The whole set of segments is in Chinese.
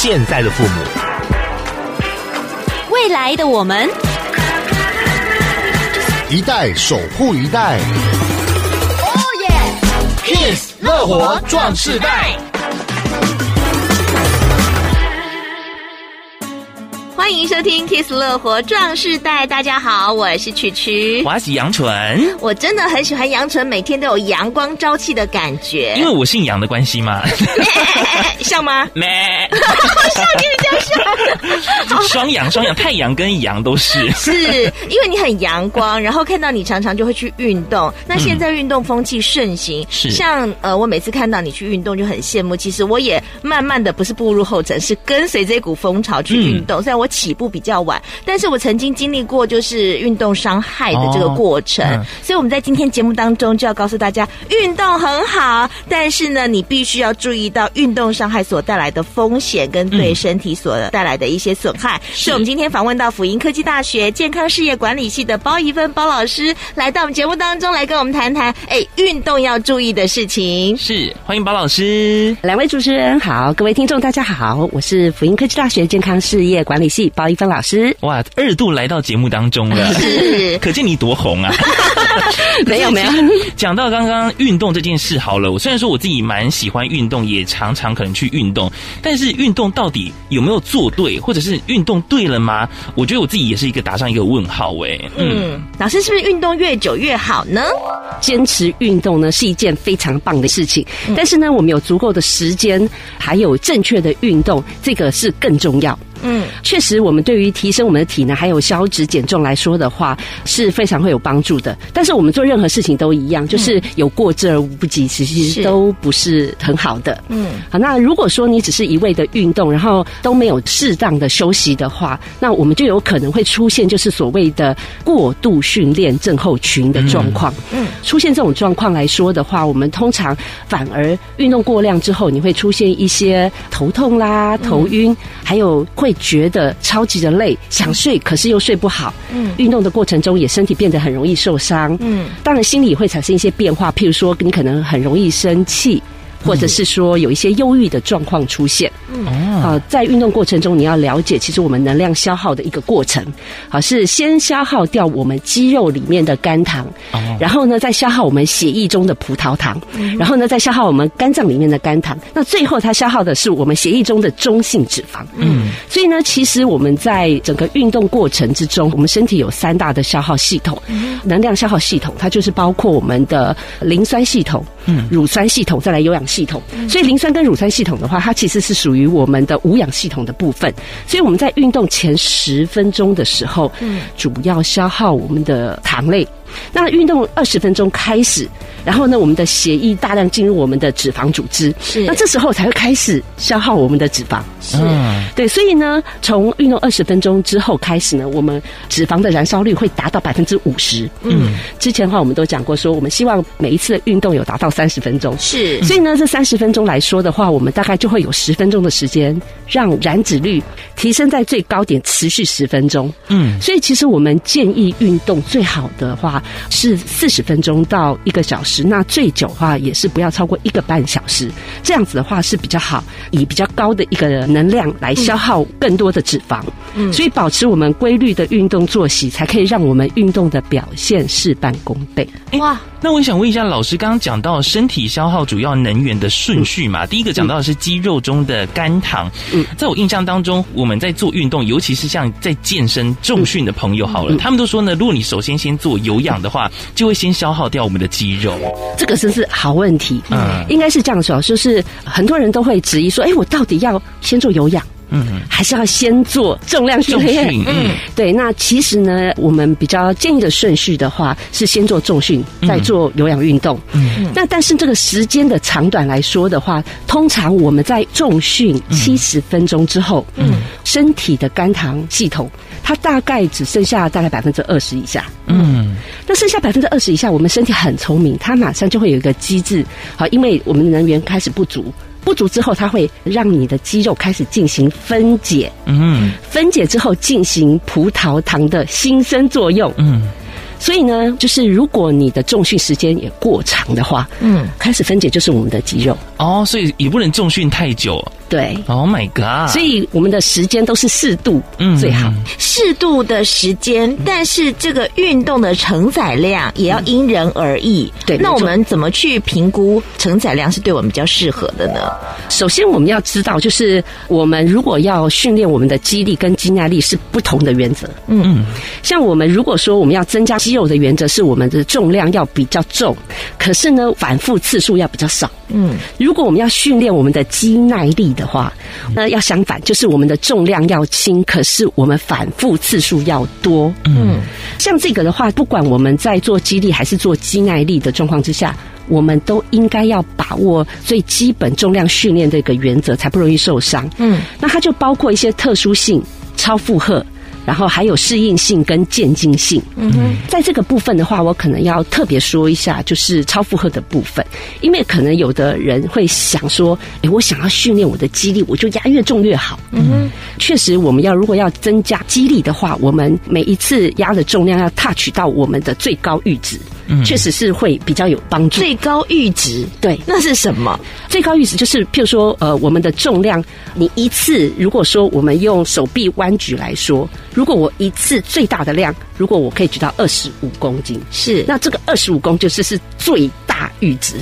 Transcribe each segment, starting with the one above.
现在的父母，未来的我们，一代守护一代。哦耶！Kiss 乐活壮世代。欢迎收听《Kiss 乐活壮世代》，大家好，我是曲曲，我是杨纯，我真的很喜欢杨纯，每天都有阳光朝气的感觉。因为我姓杨的关系吗？像吗？没，像你比较像。双阳，双阳，太阳跟阳都是。是因为你很阳光，然后看到你常常就会去运动。那现在运动风气盛行，是、嗯、像呃，我每次看到你去运动就很羡慕。其实我也慢慢的不是步入后尘，是跟随这股风潮去运动。虽然我。起步比较晚，但是我曾经经历过就是运动伤害的这个过程，哦嗯、所以我们在今天节目当中就要告诉大家，运动很好，但是呢，你必须要注意到运动伤害所带来的风险跟对身体所带来的一些损害。嗯、所以我们今天访问到辅英科技大学健康事业管理系的包怡芬包老师来到我们节目当中来跟我们谈谈，哎，运动要注意的事情。是，欢迎包老师，两位主持人好，各位听众大家好，我是辅英科技大学健康事业管理系。包一芬老师，哇，二度来到节目当中了，是，可见你多红啊！没 有没有，讲到刚刚运动这件事好了，我虽然说我自己蛮喜欢运动，也常常可能去运动，但是运动到底有没有做对，或者是运动对了吗？我觉得我自己也是一个打上一个问号哎。嗯，嗯，老师是不是运动越久越好呢？坚持运动呢是一件非常棒的事情，嗯、但是呢，我们有足够的时间，还有正确的运动，这个是更重要。嗯，确实，我们对于提升我们的体能还有消脂减重来说的话，是非常会有帮助的。但是我们做任何事情都一样，就是有过之而无不及，其实都不是很好的。嗯，好，那如果说你只是一味的运动，然后都没有适当的休息的话，那我们就有可能会出现就是所谓的过度训练症候群的状况。嗯，出现这种状况来说的话，我们通常反而运动过量之后，你会出现一些头痛啦、头晕，还有会。会觉得超级的累，想睡可是又睡不好。嗯，运动的过程中也身体变得很容易受伤。嗯，当然心里会产生一些变化，譬如说你可能很容易生气。或者是说有一些忧郁的状况出现，嗯，好，在运动过程中你要了解，其实我们能量消耗的一个过程，好，是先消耗掉我们肌肉里面的肝糖，然后呢再消耗我们血液中的葡萄糖，然后呢再消耗我们肝脏里面的肝糖，那最后它消耗的是我们血液中的中性脂肪，嗯，所以呢，其实我们在整个运动过程之中，我们身体有三大的消耗系统，能量消耗系统，它就是包括我们的磷酸系统。嗯，乳酸系统再来有氧系统，所以磷酸跟乳酸系统的话，它其实是属于我们的无氧系统的部分。所以我们在运动前十分钟的时候，嗯，主要消耗我们的糖类。那运动二十分钟开始，然后呢，我们的血液大量进入我们的脂肪组织，是。那这时候才会开始消耗我们的脂肪，是。对，所以呢，从运动二十分钟之后开始呢，我们脂肪的燃烧率会达到百分之五十。嗯，之前的话我们都讲过，说我们希望每一次的运动有达到三十分钟，是，所以呢，这三十分钟来说的话，我们大概就会有十分钟的时间让燃脂率提升在最高点，持续十分钟。嗯，所以其实我们建议运动最好的话。是四十分钟到一个小时，那最久的话也是不要超过一个半小时，这样子的话是比较好，以比较高的一个能量来消耗更多的脂肪。嗯，所以保持我们规律的运动作息，才可以让我们运动的表现事半功倍。哇！那我想问一下老师，刚刚讲到身体消耗主要能源的顺序嘛？嗯、第一个讲到的是肌肉中的肝糖。嗯，在我印象当中，我们在做运动，尤其是像在健身重训的朋友，好了，嗯嗯、他们都说呢，如果你首先先做有氧的话，就会先消耗掉我们的肌肉。这个真是好问题。嗯，应该是这样说，就是很多人都会质疑说，哎，我到底要先做有氧？嗯，还是要先做重量训练。嗯，对。那其实呢，我们比较建议的顺序的话，是先做重训，再做有氧运动。嗯，那但是这个时间的长短来说的话，通常我们在重训七十分钟之后，嗯，身体的肝糖系统它大概只剩下大概百分之二十以下。嗯，那剩下百分之二十以下，我们身体很聪明，它马上就会有一个机制，好，因为我们的能源开始不足。不足之后，它会让你的肌肉开始进行分解，嗯，分解之后进行葡萄糖的新生作用，嗯，所以呢，就是如果你的重训时间也过长的话，嗯，开始分解就是我们的肌肉哦，所以也不能重训太久。对，Oh my God！所以我们的时间都是适度，嗯，最好适度的时间，但是这个运动的承载量也要因人而异。对，那我们怎么去评估承载量是对我们比较适合的呢？首先我们要知道，就是我们如果要训练我们的肌力跟肌耐力是不同的原则。嗯嗯，像我们如果说我们要增加肌肉的原则是我们的重量要比较重，可是呢反复次数要比较少。嗯，如果我们要训练我们的肌耐力的话，那要相反，就是我们的重量要轻，可是我们反复次数要多。嗯，像这个的话，不管我们在做肌力还是做肌耐力的状况之下，我们都应该要把握最基本重量训练的一个原则，才不容易受伤。嗯，那它就包括一些特殊性、超负荷。然后还有适应性跟渐进性。嗯哼，在这个部分的话，我可能要特别说一下，就是超负荷的部分，因为可能有的人会想说，诶，我想要训练我的肌力，我就压越重越好。嗯哼，确实，我们要如果要增加肌力的话，我们每一次压的重量要踏取到我们的最高阈值。嗯，确实是会比较有帮助。最高阈值，对，那是什么？最高阈值就是，譬如说，呃，我们的重量，你一次如果说我们用手臂弯举来说，如果我一次最大的量，如果我可以举到二十五公斤，是，那这个二十五公斤就是是最大阈值。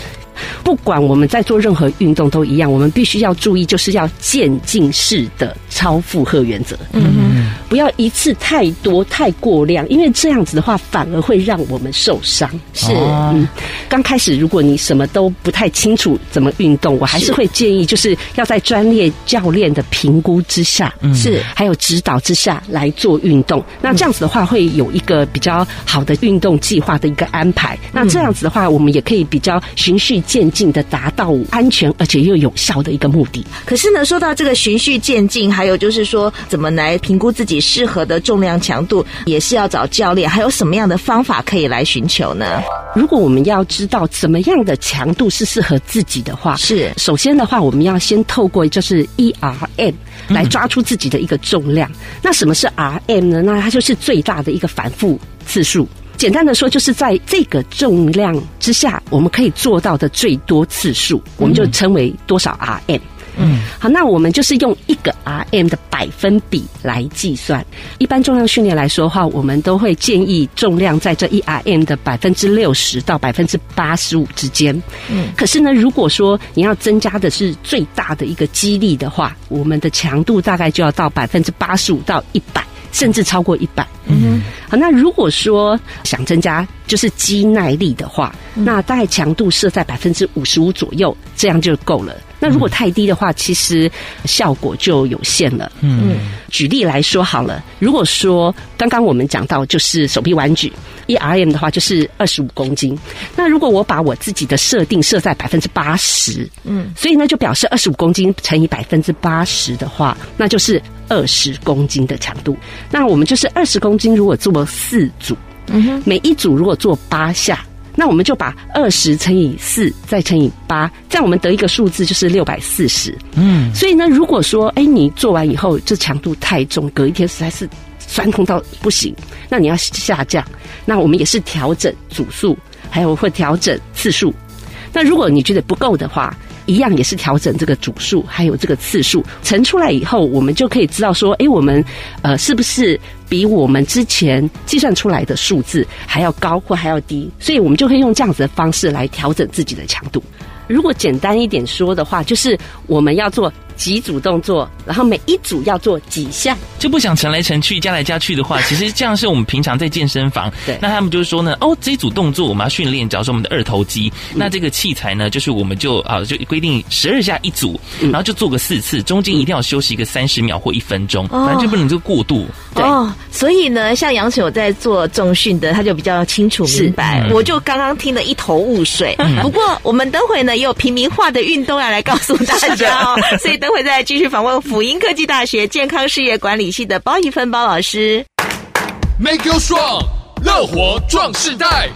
不管我们在做任何运动都一样，我们必须要注意，就是要渐进式的超负荷原则。嗯哼，不要一次太多太过量，因为这样子的话反而会让我们受伤。是，嗯，刚开始如果你什么都不太清楚怎么运动，我还是会建议就是要在专业教练的评估之下，是还有指导之下来做运动。那这样子的话会有一个比较好的运动计划的一个安排。那这样子的话，我们也可以比较循序渐进的达到安全而且又有效的一个目的。可是呢，说到这个循序渐进，还有就是说怎么来评估自己适合的重量强度，也是要找教练。还有什么样的方法可以来寻求呢？如果我们要知道怎么样的强度是适合自己的话，是首先的话，我们要先透过就是 ERM 来抓出自己的一个重量。嗯、那什么是 RM 呢？那它就是最大的一个反复次数。简单的说，就是在这个重量之下，我们可以做到的最多次数，我们就称为多少 RM。嗯，好，那我们就是用一个 RM 的百分比来计算。一般重量训练来说的话，我们都会建议重量在这一 RM 的百分之六十到百分之八十五之间。嗯，可是呢，如果说你要增加的是最大的一个肌力的话，我们的强度大概就要到百分之八十五到一百。甚至超过一百。嗯那如果说想增加就是肌耐力的话，那大概强度设在百分之五十五左右，这样就够了。那如果太低的话，其实效果就有限了。嗯，举例来说好了，如果说刚刚我们讲到就是手臂弯举一 RM 的话，就是二十五公斤。那如果我把我自己的设定设在百分之八十，嗯，所以呢就表示二十五公斤乘以百分之八十的话，那就是。二十公斤的强度，那我们就是二十公斤，如果做四组，嗯哼，每一组如果做八下，那我们就把二十乘以四再乘以八，这样我们得一个数字就是六百四十。嗯，所以呢，如果说哎，你做完以后这强度太重，隔一天实在是酸痛到不行，那你要下降，那我们也是调整组数，还有会调整次数。那如果你觉得不够的话，一样也是调整这个组数，还有这个次数，乘出来以后，我们就可以知道说，哎，我们呃是不是比我们之前计算出来的数字还要高或还要低？所以我们就可以用这样子的方式来调整自己的强度。如果简单一点说的话，就是我们要做。几组动作，然后每一组要做几项，就不想乘来乘去、加来加去的话，其实这样是我们平常在健身房。对，那他们就是说呢，哦，这一组动作我们要训练，假如说我们的二头肌，嗯、那这个器材呢，就是我们就啊，就规定十二下一组，然后就做个四次，中间一定要休息一个三十秒或一分钟，反正就不能就过度。对哦，所以呢，像杨晨有在做重训的，他就比较清楚明白。嗯、我就刚刚听得一头雾水。嗯、不过我们等会呢，也有平民化的运动要来告诉大家哦，所以。等会再继续访问辅音科技大学健康事业管理系的包一芬包老师。Make you strong，乐活壮世代。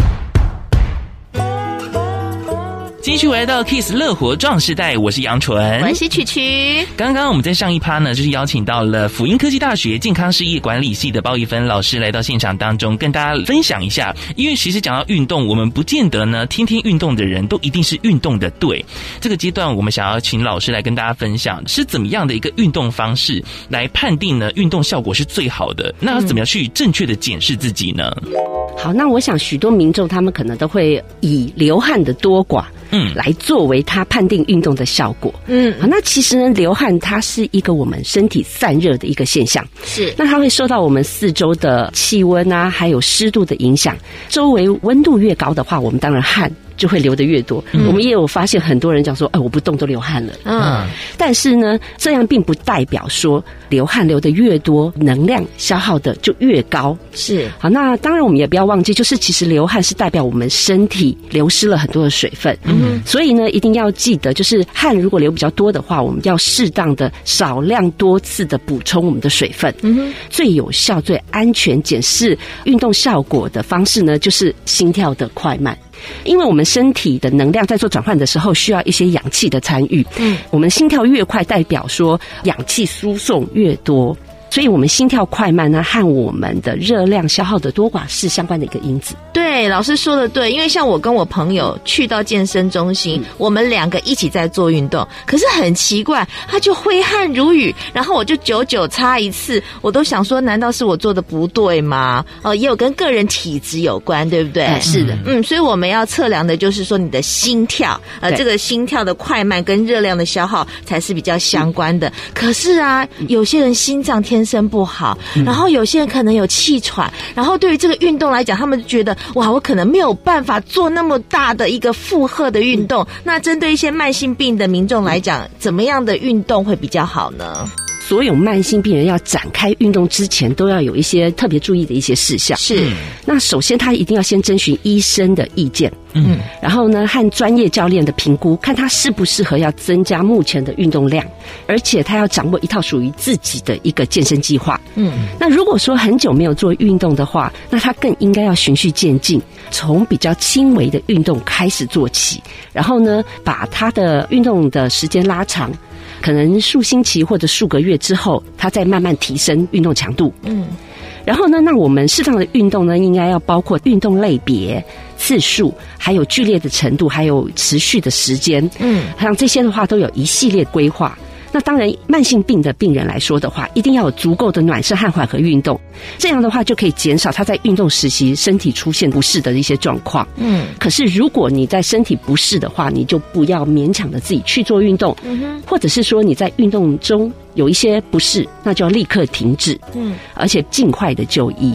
继续回到 Kiss 乐活壮世代，我是杨纯，我是曲曲。刚刚我们在上一趴呢，就是邀请到了辅英科技大学健康事业管理系的包一芬老师来到现场当中，跟大家分享一下。因为其实讲到运动，我们不见得呢，天天运动的人都一定是运动的对。这个阶段，我们想要请老师来跟大家分享，是怎么样的一个运动方式来判定呢？运动效果是最好的？那要怎么样去正确的检视自己呢？好，那我想许多民众他们可能都会以流汗的多寡。嗯，来作为它判定运动的效果。嗯，好，那其实呢，流汗它是一个我们身体散热的一个现象。是，那它会受到我们四周的气温啊，还有湿度的影响。周围温度越高的话，我们当然汗。就会流得越多。嗯、我们也有发现很多人讲说，哎，我不动都流汗了。嗯，但是呢，这样并不代表说流汗流得越多，能量消耗的就越高。是，好，那当然我们也不要忘记，就是其实流汗是代表我们身体流失了很多的水分。嗯，所以呢，一定要记得，就是汗如果流比较多的话，我们要适当的少量多次的补充我们的水分。嗯，最有效、最安全检视运动效果的方式呢，就是心跳的快慢。因为我们身体的能量在做转换的时候，需要一些氧气的参与。嗯，我们心跳越快，代表说氧气输送越多。所以，我们心跳快慢呢，和我们的热量消耗的多寡是相关的一个因子。对，老师说的对。因为像我跟我朋友去到健身中心，嗯、我们两个一起在做运动，可是很奇怪，他就挥汗如雨，然后我就久久擦一次，我都想说，难道是我做的不对吗？哦，也有跟个人体质有关，对不对？嗯、是的，嗯，所以我们要测量的就是说你的心跳，呃，这个心跳的快慢跟热量的消耗才是比较相关的。嗯、可是啊，有些人心脏天。精神不好，然后有些人可能有气喘，然后对于这个运动来讲，他们觉得哇，我可能没有办法做那么大的一个负荷的运动。那针对一些慢性病的民众来讲，怎么样的运动会比较好呢？所有慢性病人要展开运动之前，都要有一些特别注意的一些事项。是，那首先他一定要先征询医生的意见，嗯，然后呢，和专业教练的评估，看他适不适合要增加目前的运动量，而且他要掌握一套属于自己的一个健身计划。嗯，那如果说很久没有做运动的话，那他更应该要循序渐进，从比较轻微的运动开始做起，然后呢，把他的运动的时间拉长。可能数星期或者数个月之后，它再慢慢提升运动强度。嗯，然后呢，那我们适当的运动呢，应该要包括运动类别、次数，还有剧烈的程度，还有持续的时间。嗯，像这些的话，都有一系列规划。那当然，慢性病的病人来说的话，一定要有足够的暖身和缓和运动，这样的话就可以减少他在运动时期身体出现不适的一些状况。嗯，可是如果你在身体不适的话，你就不要勉强的自己去做运动，嗯，或者是说你在运动中有一些不适，那就要立刻停止，嗯，而且尽快的就医。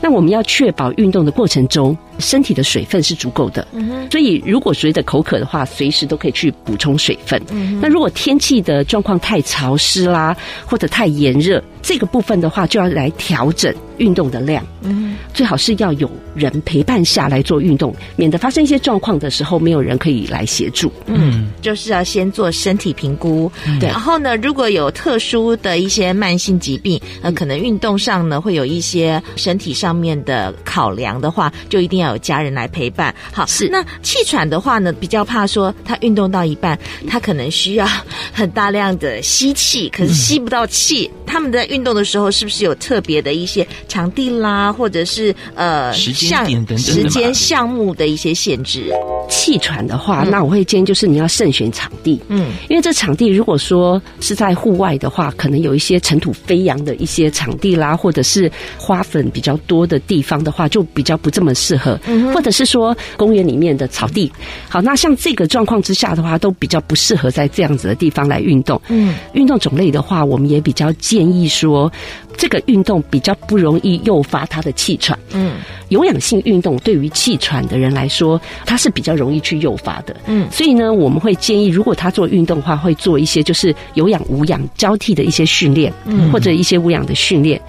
那我们要确保运动的过程中，身体的水分是足够的，所以如果觉得口渴的话，随时都可以去补充水分。那如果天气的状况太潮湿啦，或者太炎热，这个部分的话就要来调整运动的量。嗯，最好是要有人陪伴下来做运动，免得发生一些状况的时候没有人可以来协助。嗯，就是要先做身体评估，对。然后呢，如果有特殊的一些慢性疾病，呃，可能运动上呢会有一些身体上面的考量的话，就一定要有家人来陪伴。好，是。那气喘的话呢，比较怕说他运动到一半，他可能需要很大量的吸气，可是吸不到气。嗯、他们在运动的时候，是不是有特别的一些场地啦，或者是呃，时间点等等时间项目的一些限制？气喘的话，嗯、那我会建议就是你要慎选场地，嗯，因为这场地如果说是在户外的话，可能有一些尘土飞扬的一些场地啦，或者是花粉比较多的地方的话，就比较不这么适合，嗯、或者是说公园里面的草地。好，那像这个状况之下的话，都比较不适合在这样子的地方来运动。嗯，运动种类的话，我们也比较建议说。这个运动比较不容易诱发他的气喘。嗯，有氧性运动对于气喘的人来说，它是比较容易去诱发的。嗯，所以呢，我们会建议，如果他做运动的话，会做一些就是有氧无氧交替的一些训练，嗯，或者一些无氧的训练。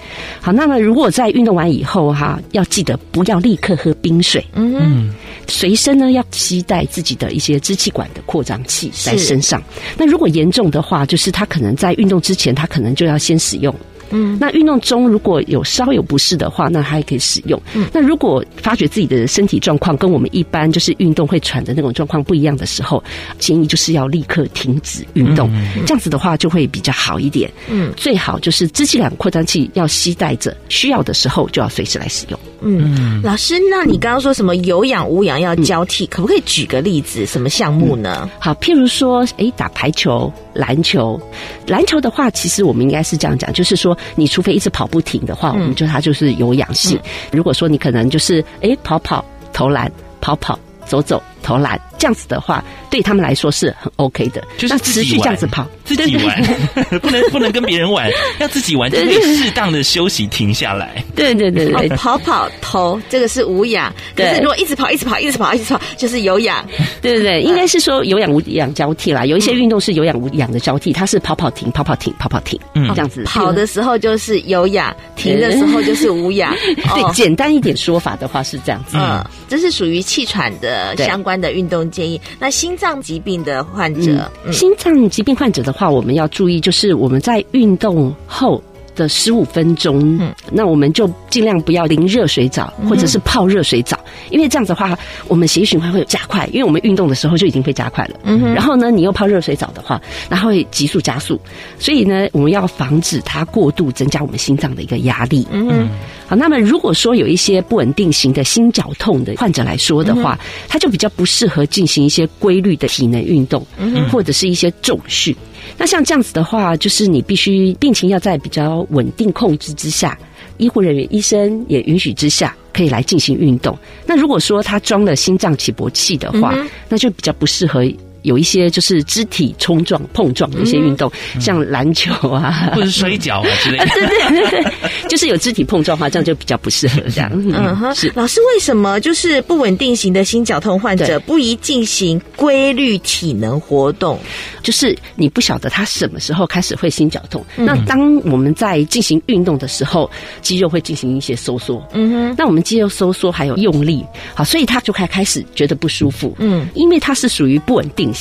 好，那么如果在运动完以后哈，要记得不要立刻喝冰水。嗯，随身呢要携带自己的一些支气管的扩张器在身上。那如果严重的话，就是他可能在运动之前，他可能就要先使用。嗯，那运动中如果有稍有不适的话，那还可以使用。嗯，那如果发觉自己的身体状况跟我们一般就是运动会喘的那种状况不一样的时候，建议就是要立刻停止运动。嗯，这样子的话就会比较好一点。嗯，最好就是支气管扩张器要携带着，需要的时候就要随时来使用。嗯，老师，那你刚刚说什么有氧无氧要交替，嗯，可不可以举个例子？什么项目呢？嗯，好，譬如说，诶，打排球、篮球。篮球的话，其实我们应该是这样讲，就是说，你除非一直跑不停的话，嗯，我们就它就是有氧性。嗯，如果说你可能就是诶跑跑投篮，跑跑走走投篮。这样子的话，对他们来说是很 OK 的，就是持续这样子跑，自己玩，不能不能跟别人玩，要自己玩，就可以适当的休息停下来。对对对对，跑跑投这个是无氧，可是如果一直跑一直跑一直跑一直跑，就是有氧。对对对，应该是说有氧无氧交替啦。有一些运动是有氧无氧的交替，它是跑跑停跑跑停跑跑停，嗯，这样子。跑的时候就是有氧，停的时候就是无氧。对，简单一点说法的话是这样子。嗯，这是属于气喘的相关的运动建议。那心脏疾病的患者，嗯，心脏疾病患者的话，我们要注意，就是我们在运动后的十五分钟，嗯，那我们就尽量不要淋热水澡，或者是泡热水澡，因为这样子的话，我们血液循环会有加快，因为我们运动的时候就已经被加快了，嗯，然后呢，你又泡热水澡的话，然后会急速加速，所以呢，我们要防止它过度增加我们心脏的一个压力，嗯。好，那么如果说有一些不稳定型的心绞痛的患者来说的话，他就比较不适合进行一些规律的体能运动，或者是一些重训。那像这样子的话，就是你必须病情要在比较稳定控制之下，医护人员、医生也允许之下，可以来进行运动。那如果说他装了心脏起搏器的话，那就比较不适合。有一些就是肢体冲撞、碰撞的一些运动，嗯、像篮球啊，或者摔跤啊 之类的。啊、对对对对，就是有肢体碰撞的话，这样就比较不适合这样。嗯哼，是老师，为什么就是不稳定型的心绞痛患者不宜进行规律体能活动？就是你不晓得他什么时候开始会心绞痛。嗯、那当我们在进行运动的时候，肌肉会进行一些收缩。嗯哼，那我们肌肉收缩还有用力，好，所以他就开开始觉得不舒服。嗯，因为它是属于不稳定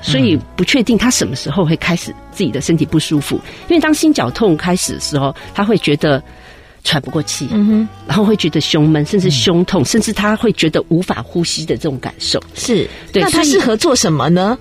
所以不确定他什么时候会开始自己的身体不舒服。因为当心绞痛开始的时候，他会觉得喘不过气，嗯哼，然后会觉得胸闷，甚至胸痛，甚至他会觉得无法呼吸的这种感受。是，对，那他适合做什么呢？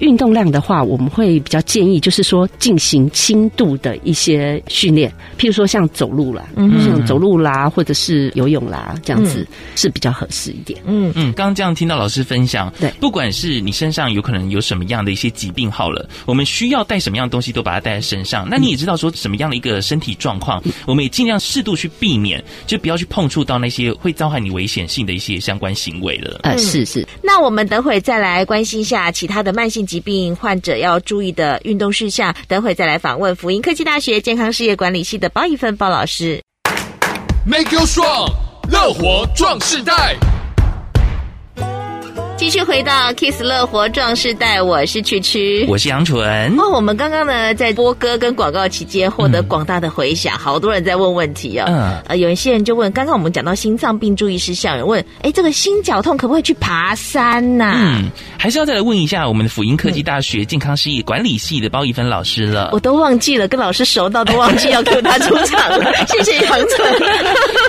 运动量的话，我们会比较建议，就是说进行轻度的一些训练，譬如说像走路啦，嗯，像走路啦，或者是游泳啦，这样子是比较合适一点。嗯嗯，刚刚这样听到老师分享，对，不管是你身上有可能有什么样的一些疾病，好了，我们需要带什么样的东西都把它带在身上。那你也知道说什么样的一个身体状况，我们也尽量适度去避免，就不要去碰触到那些会造害你危险性的一些相关行为了。呃，是是。那我们等会再来关心一下其他的慢性疾病患者要注意的运动事项，等会再来访问福音科技大学健康事业管理系的包一芬包老师。Make you strong，乐活壮世代。继续回到 Kiss 乐活壮世代，我是曲曲，我是杨纯。哦，我们刚刚呢在播歌跟广告期间获得广大的回响，嗯、好多人在问问题哦。嗯，呃，有一些人就问，刚刚我们讲到心脏病注意事项，有人问，哎，这个心绞痛可不可以去爬山呐、啊？嗯，还是要再来问一下我们的辅英科技大学健康事业管理系的包一芬老师了。我都忘记了，跟老师熟到都忘记要 Q 他出场了。谢谢杨纯。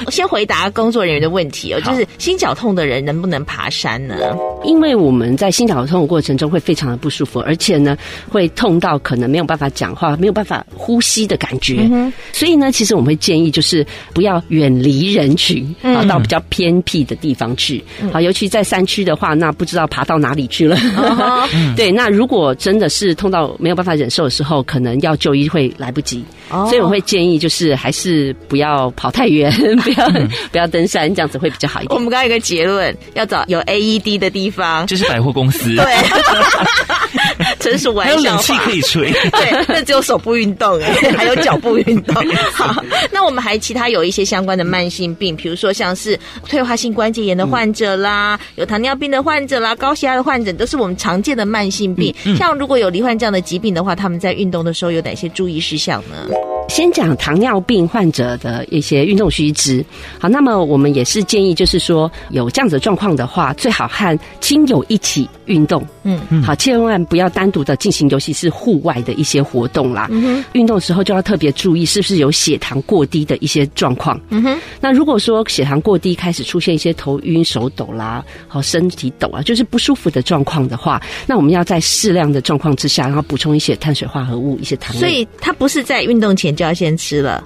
我 先回答工作人员的问题哦，就是心绞痛的人能不能爬山呢？因为我们在心绞痛的过程中会非常的不舒服，而且呢会痛到可能没有办法讲话、没有办法呼吸的感觉。嗯、所以呢，其实我们会建议就是不要远离人群，啊，到比较偏僻的地方去。啊、嗯，尤其在山区的话，那不知道爬到哪里去了。嗯、对，那如果真的是痛到没有办法忍受的时候，可能要就医会来不及。哦、所以我会建议就是还是不要跑太远，不要、嗯、不要登山，这样子会比较好一点。我们刚刚有个结论，要找有 AED 的地方。就是百货公司，对，纯属玩笑。还有冷气可以吹，对，那只有手部运动哎，还有脚部运动。好，那我们还其他有一些相关的慢性病，比如说像是退化性关节炎的患者啦，嗯、有糖尿病的患者啦，高血压的患者，都是我们常见的慢性病。嗯嗯、像如果有罹患这样的疾病的话，他们在运动的时候有哪些注意事项呢？先讲糖尿病患者的一些运动须知。好，那么我们也是建议，就是说有这样子的状况的话，最好和亲友一起运动。嗯嗯，好，千万不要单独的进行，尤其是户外的一些活动啦。嗯哼，运动的时候就要特别注意，是不是有血糖过低的一些状况。嗯哼，那如果说血糖过低，开始出现一些头晕、手抖啦，好，身体抖啊，就是不舒服的状况的话，那我们要在适量的状况之下，然后补充一些碳水化合物、一些糖。所以它不是在运动用前就要先吃了，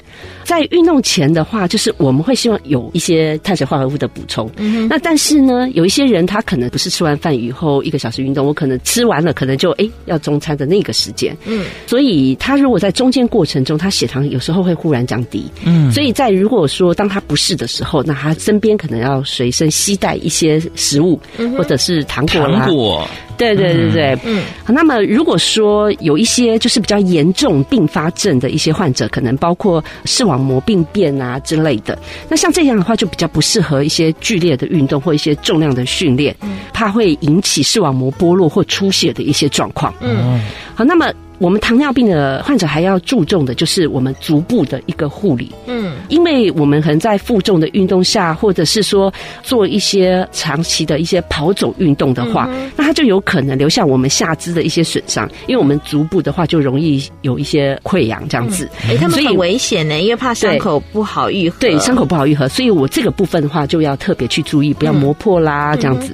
在运动前的话，就是我们会希望有一些碳水化合物的补充。嗯，那但是呢，有一些人他可能不是吃完饭以后一个小时运动，我可能吃完了，可能就哎、欸、要中餐的那个时间。嗯，所以他如果在中间过程中，他血糖有时候会忽然降低。嗯，所以在如果说当他不适的时候，那他身边可能要随身携带一些食物，嗯、或者是糖果啦。糖果。对对对对，嗯，好。那么如果说有一些就是比较严重并发症的一些患者，可能包括视网膜病变啊之类的，那像这样的话就比较不适合一些剧烈的运动或一些重量的训练，怕会引起视网膜剥落或出血的一些状况。嗯，好，那么。我们糖尿病的患者还要注重的就是我们足部的一个护理，嗯，因为我们可能在负重的运动下，或者是说做一些长期的一些跑走运动的话，嗯、那它就有可能留下我们下肢的一些损伤，因为我们足部的话就容易有一些溃疡这样子，哎、嗯，他们很危险呢，因为怕伤口不好愈合，对，伤口不好愈合，所以我这个部分的话就要特别去注意，不要磨破啦，嗯、这样子。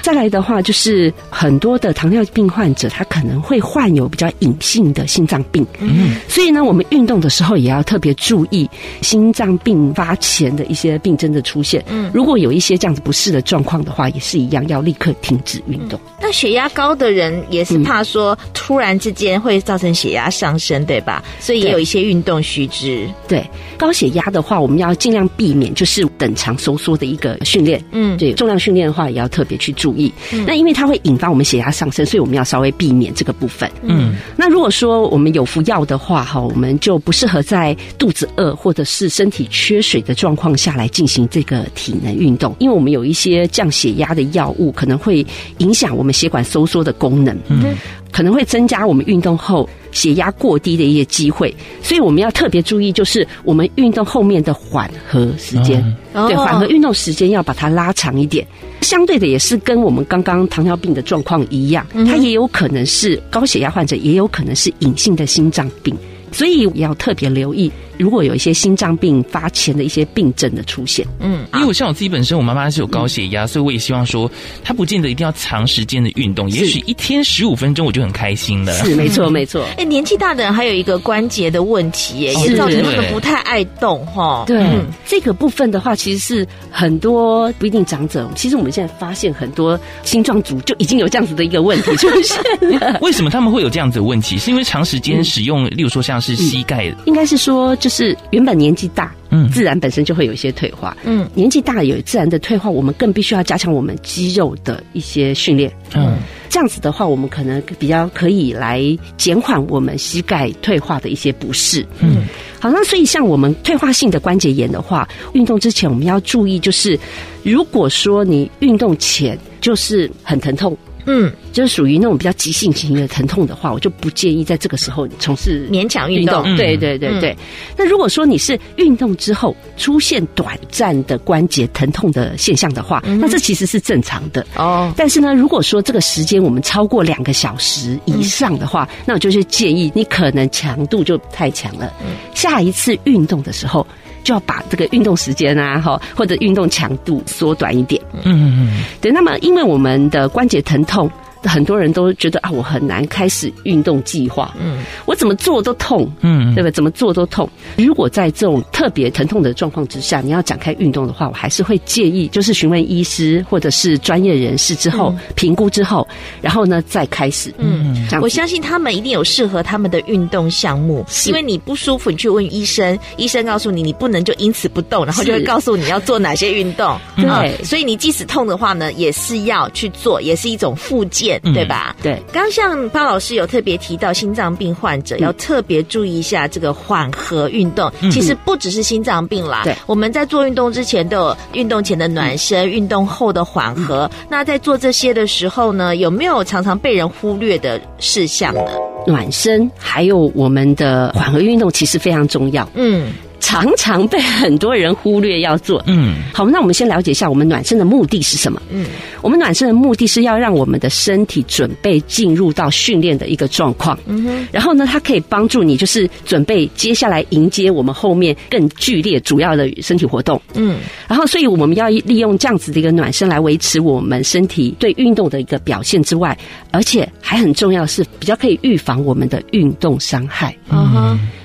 再来的话，就是很多的糖尿病患者，他可能会患有比较隐性的心脏病，嗯，所以呢，我们运动的时候也要特别注意心脏病发前的一些病症的出现。嗯，如果有一些这样子不适的状况的话，也是一样要立刻停止运动。嗯，那血压高的人也是怕说突然之间会造成血压上升，对吧？所以也有一些运动须知。对，高血压的话，我们要尽量避免就是等长收缩的一个训练。嗯，对，重量训练的话也要特别去注意。嗯，那因为它会引发我们血压上升，所以我们要稍微避免这个部分。嗯，那如果说说我们有服药的话，哈，我们就不适合在肚子饿或者是身体缺水的状况下来进行这个体能运动，因为我们有一些降血压的药物，可能会影响我们血管收缩的功能，嗯，可能会增加我们运动后血压过低的一些机会，所以我们要特别注意，就是我们运动后面的缓和时间，嗯、对，缓和运动时间要把它拉长一点。相对的，也是跟我们刚刚糖尿病的状况一样，它也有可能是高血压患者，也有可能是隐性的心脏病，所以也要特别留意。如果有一些心脏病发前的一些病症的出现，嗯，因为我像我自己本身，我妈妈是有高血压，嗯、所以我也希望说，她不见得一定要长时间的运动，也许一天十五分钟我就很开心了。是，没错，没错。哎，年纪大的人还有一个关节的问题，也造成他们不太爱动，哈。对，这个部分的话，其实是很多不一定长者，其实我们现在发现很多青壮族就已经有这样子的一个问题出现了。为什么他们会有这样子的问题？是因为长时间使用，嗯、例如说像是膝盖，应该是说就是原本年纪大，嗯，自然本身就会有一些退化，嗯，年纪大有自然的退化，我们更必须要加强我们肌肉的一些训练，嗯，这样子的话，我们可能比较可以来减缓我们膝盖退化的一些不适，嗯，好，那所以像我们退化性的关节炎的话，运动之前我们要注意，就是如果说你运动前就是很疼痛。嗯，就是属于那种比较急性型的疼痛的话，我就不建议在这个时候从事勉强运动。对对对对。那如果说你是运动之后出现短暂的关节疼痛的现象的话，那这其实是正常的哦。但是呢，如果说这个时间我们超过两个小时以上的话，那我就是建议你可能强度就太强了。下一次运动的时候。就要把这个运动时间啊，哈，或者运动强度缩短一点。嗯嗯嗯。对，那么因为我们的关节疼痛。很多人都觉得啊，我很难开始运动计划。嗯，我怎么做都痛。嗯，对不对？怎么做都痛。如果在这种特别疼痛的状况之下，你要展开运动的话，我还是会建议，就是询问医师或者是专业人士之后评估之后，然后呢再开始。嗯，我相信他们一定有适合他们的运动项目。因为你不舒服，你去问医生，医生告诉你你不能就因此不动，然后就会告诉你要做哪些运动。对，所以你即使痛的话呢，也是要去做，也是一种复健。对吧？嗯、对，刚像巴老师有特别提到，心脏病患者要特别注意一下这个缓和运动。嗯、其实不只是心脏病啦，对，我们在做运动之前都有运动前的暖身，嗯、运动后的缓和。嗯、那在做这些的时候呢，有没有常常被人忽略的事项呢？暖身还有我们的缓和运动其实非常重要。嗯。常常被很多人忽略要做。嗯，好，那我们先了解一下我们暖身的目的是什么？嗯，我们暖身的目的是要让我们的身体准备进入到训练的一个状况。嗯哼，然后呢，它可以帮助你，就是准备接下来迎接我们后面更剧烈主要的身体活动。嗯，然后所以我们要利用这样子的一个暖身来维持我们身体对运动的一个表现之外，而且还很重要的是比较可以预防我们的运动伤害。嗯哼。对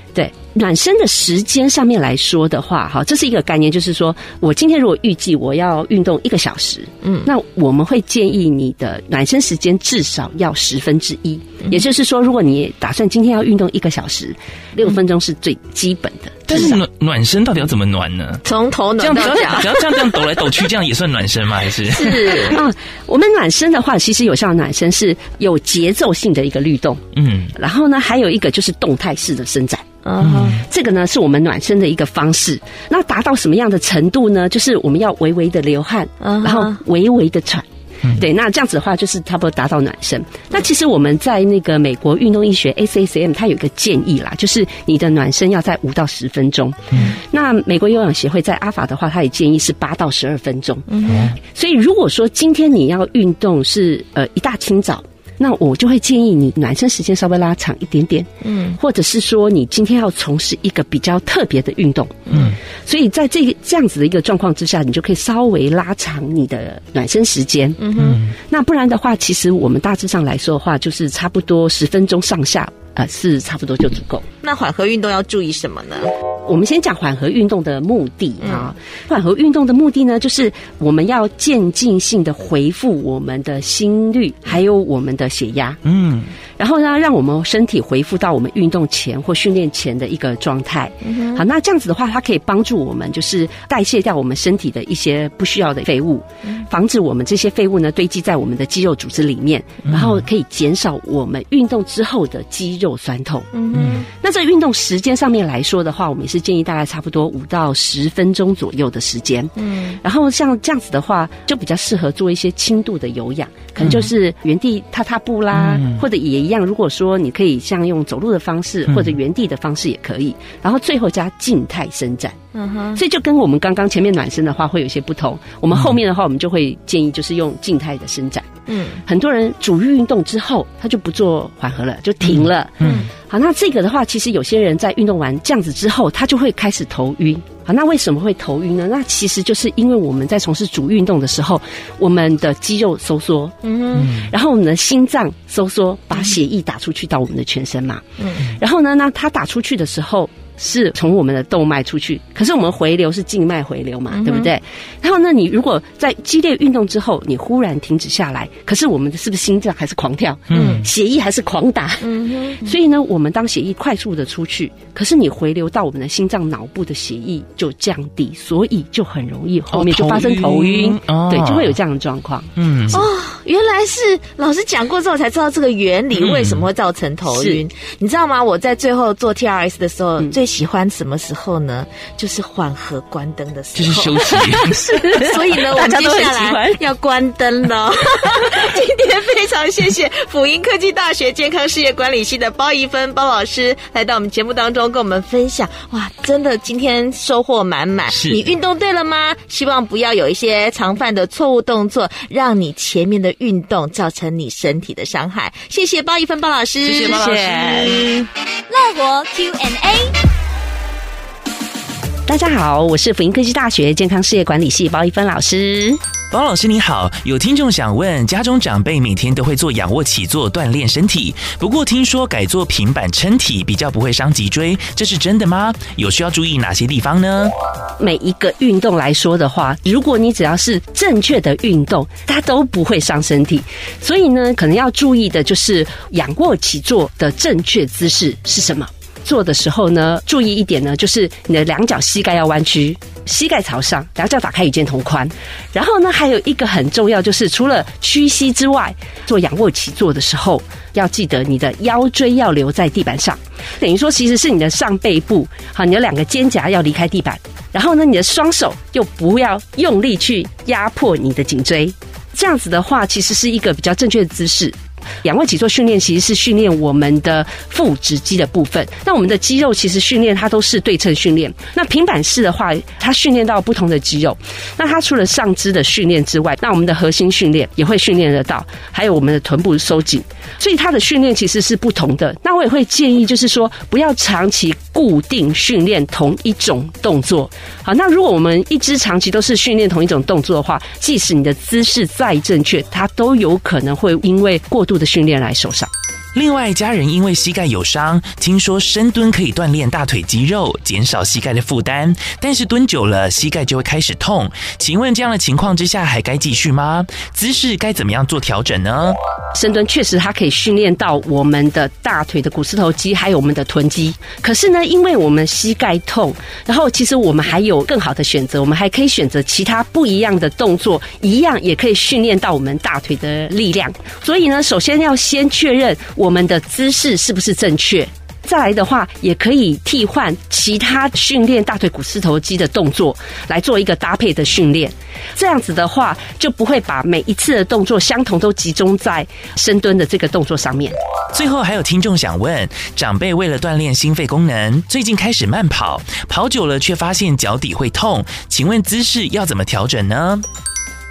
暖身的时间上面来说的话，哈，这是一个概念，就是说我今天如果预计我要运动一个小时，嗯，那我们会建议你的暖身时间至少要十分之一，也就是说，如果你打算今天要运动一个小时，六分钟是最基本的。但是暖暖身到底要怎么暖呢？从头暖到脚，只要这样这样抖来抖去，这样也算暖身吗？还是是 啊，我们暖身的话，其实有效的暖身是有节奏性的一个律动，嗯，然后呢，还有一个就是动态式的伸展。嗯，uh huh. 这个呢是我们暖身的一个方式。那达到什么样的程度呢？就是我们要微微的流汗，uh. 然后微微的喘。Uh. 对，那这样子的话，就是差不多达到暖身。Uh. 那其实我们在那个美国运动医学 ACSM，它有一个建议啦，就是你的暖身要在五到十分钟。嗯、uh，huh. 那美国有氧协会在阿法的话，它也建议是八到十二分钟。嗯、uh，huh. 所以如果说今天你要运动是呃一大清早。那我就会建议你暖身时间稍微拉长一点点，嗯，或者是说你今天要从事一个比较特别的运动，嗯，所以在这个这样子的一个状况之下，你就可以稍微拉长你的暖身时间，嗯哼，那不然的话，其实我们大致上来说的话，就是差不多十分钟上下。呃，是差不多就足够。那缓和运动要注意什么呢？我们先讲缓和运动的目的啊。缓和运动的目的呢，就是我们要渐进性的回复我们的心率，还有我们的血压。嗯。然后呢，让我们身体恢复到我们运动前或训练前的一个状态。好，那这样子的话，它可以帮助我们，就是代谢掉我们身体的一些不需要的废物，防止我们这些废物呢堆积在我们的肌肉组织里面，然后可以减少我们运动之后的肌肉酸痛。嗯，那这个运动时间上面来说的话，我们也是建议大概差不多五到十分钟左右的时间。嗯，然后像这样子的话，就比较适合做一些轻度的有氧，可能就是原地踏踏步啦，或者也。一样，如果说你可以像用走路的方式或者原地的方式也可以，嗯、然后最后加静态伸展，嗯哼，所以就跟我们刚刚前面暖身的话会有些不同。我们后面的话，我们就会建议就是用静态的伸展。嗯，很多人主运动之后他就不做缓和了，就停了。嗯，嗯好，那这个的话，其实有些人在运动完这样子之后，他就会开始头晕。好，那为什么会头晕呢？那其实就是因为我们在从事主运动的时候，我们的肌肉收缩，嗯哼，然后我们的心脏收缩，把血液打出去到我们的全身嘛，嗯，然后呢，那它打出去的时候。是从我们的动脉出去，可是我们回流是静脉回流嘛，嗯、对不对？然后呢，你如果在激烈运动之后，你忽然停止下来，可是我们的是不是心脏还是狂跳？嗯，血液还是狂打？嗯哼。所以呢，我们当血液快速的出去，可是你回流到我们的心脏脑部的血液就降低，所以就很容易后面就发生头晕，哦、对，就会有这样的状况。嗯，哦，原来是老师讲过之后才知道这个原理，为什么会造成头晕？嗯、你知道吗？我在最后做 TRS 的时候，嗯、最喜欢什么时候呢？就是缓和关灯的时候，就是休息。是，所以呢，我们接下来要关灯了。今天非常谢谢辅英科技大学健康事业管理系的包怡芬包老师来到我们节目当中跟我们分享。哇，真的今天收获满满。是你运动对了吗？希望不要有一些常犯的错误动作，让你前面的运动造成你身体的伤害。谢谢包怡芬包老师，谢谢包老师。乐活 Q&A。大家好，我是辅英科技大学健康事业管理系包一芬老师。包老师你好，有听众想问，家中长辈每天都会做仰卧起坐锻炼身体，不过听说改做平板撑体比较不会伤脊椎，这是真的吗？有需要注意哪些地方呢？每一个运动来说的话，如果你只要是正确的运动，它都不会伤身体。所以呢，可能要注意的就是仰卧起坐的正确姿势是什么？做的时候呢，注意一点呢，就是你的两脚膝盖要弯曲，膝盖朝上，两脚打开与肩同宽。然后呢，还有一个很重要，就是除了屈膝之外，做仰卧起坐的时候，要记得你的腰椎要留在地板上，等于说其实是你的上背部，好，你的两个肩胛要离开地板。然后呢，你的双手又不要用力去压迫你的颈椎，这样子的话，其实是一个比较正确的姿势。仰卧起坐训练其实是训练我们的腹直肌的部分。那我们的肌肉其实训练它都是对称训练。那平板式的话，它训练到不同的肌肉。那它除了上肢的训练之外，那我们的核心训练也会训练得到，还有我们的臀部收紧。所以它的训练其实是不同的。那我也会建议，就是说不要长期固定训练同一种动作。好，那如果我们一直长期都是训练同一种动作的话，即使你的姿势再正确，它都有可能会因为过度的训练来受伤。另外，家人因为膝盖有伤，听说深蹲可以锻炼大腿肌肉，减少膝盖的负担，但是蹲久了膝盖就会开始痛。请问这样的情况之下还该继续吗？姿势该怎么样做调整呢？深蹲确实它可以训练到我们的大腿的股四头肌，还有我们的臀肌。可是呢，因为我们膝盖痛，然后其实我们还有更好的选择，我们还可以选择其他不一样的动作，一样也可以训练到我们大腿的力量。所以呢，首先要先确认我我们的姿势是不是正确？再来的话，也可以替换其他训练大腿股四头肌的动作来做一个搭配的训练。这样子的话，就不会把每一次的动作相同都集中在深蹲的这个动作上面。最后还有听众想问：长辈为了锻炼心肺功能，最近开始慢跑，跑久了却发现脚底会痛，请问姿势要怎么调整呢？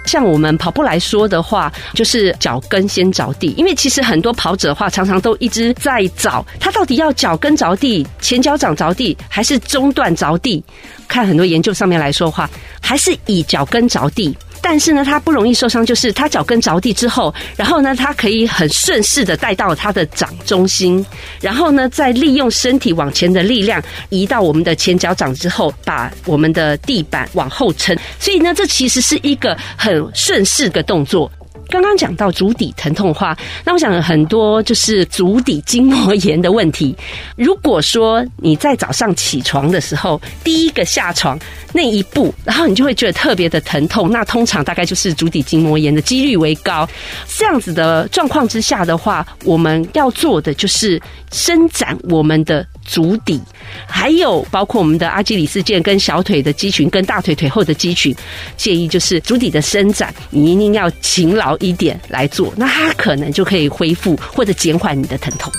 像我们跑步来说的话，就是脚跟先着地，因为其实很多跑者的话，常常都一直在找他到底要脚跟着地、前脚掌着地，还是中段着地。看很多研究上面来说的话，还是以脚跟着地。但是呢，它不容易受伤，就是它脚跟着地之后，然后呢，它可以很顺势的带到它的掌中心，然后呢，再利用身体往前的力量移到我们的前脚掌之后，把我们的地板往后撑。所以呢，这其实是一个很顺势的动作。刚刚讲到足底疼痛的话，那我想很多就是足底筋膜炎的问题。如果说你在早上起床的时候，第一个下床那一步，然后你就会觉得特别的疼痛，那通常大概就是足底筋膜炎的几率为高。这样子的状况之下的话，我们要做的就是伸展我们的。足底，还有包括我们的阿基里斯腱跟小腿的肌群，跟大腿腿后的肌群，建议就是足底的伸展，你一定要勤劳一点来做，那它可能就可以恢复或者减缓你的疼痛。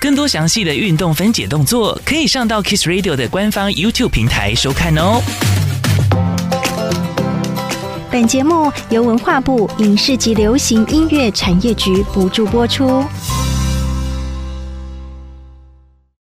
更多详细的运动分解动作，可以上到 Kiss Radio 的官方 YouTube 平台收看哦。本节目由文化部影视及流行音乐产业局补助播出。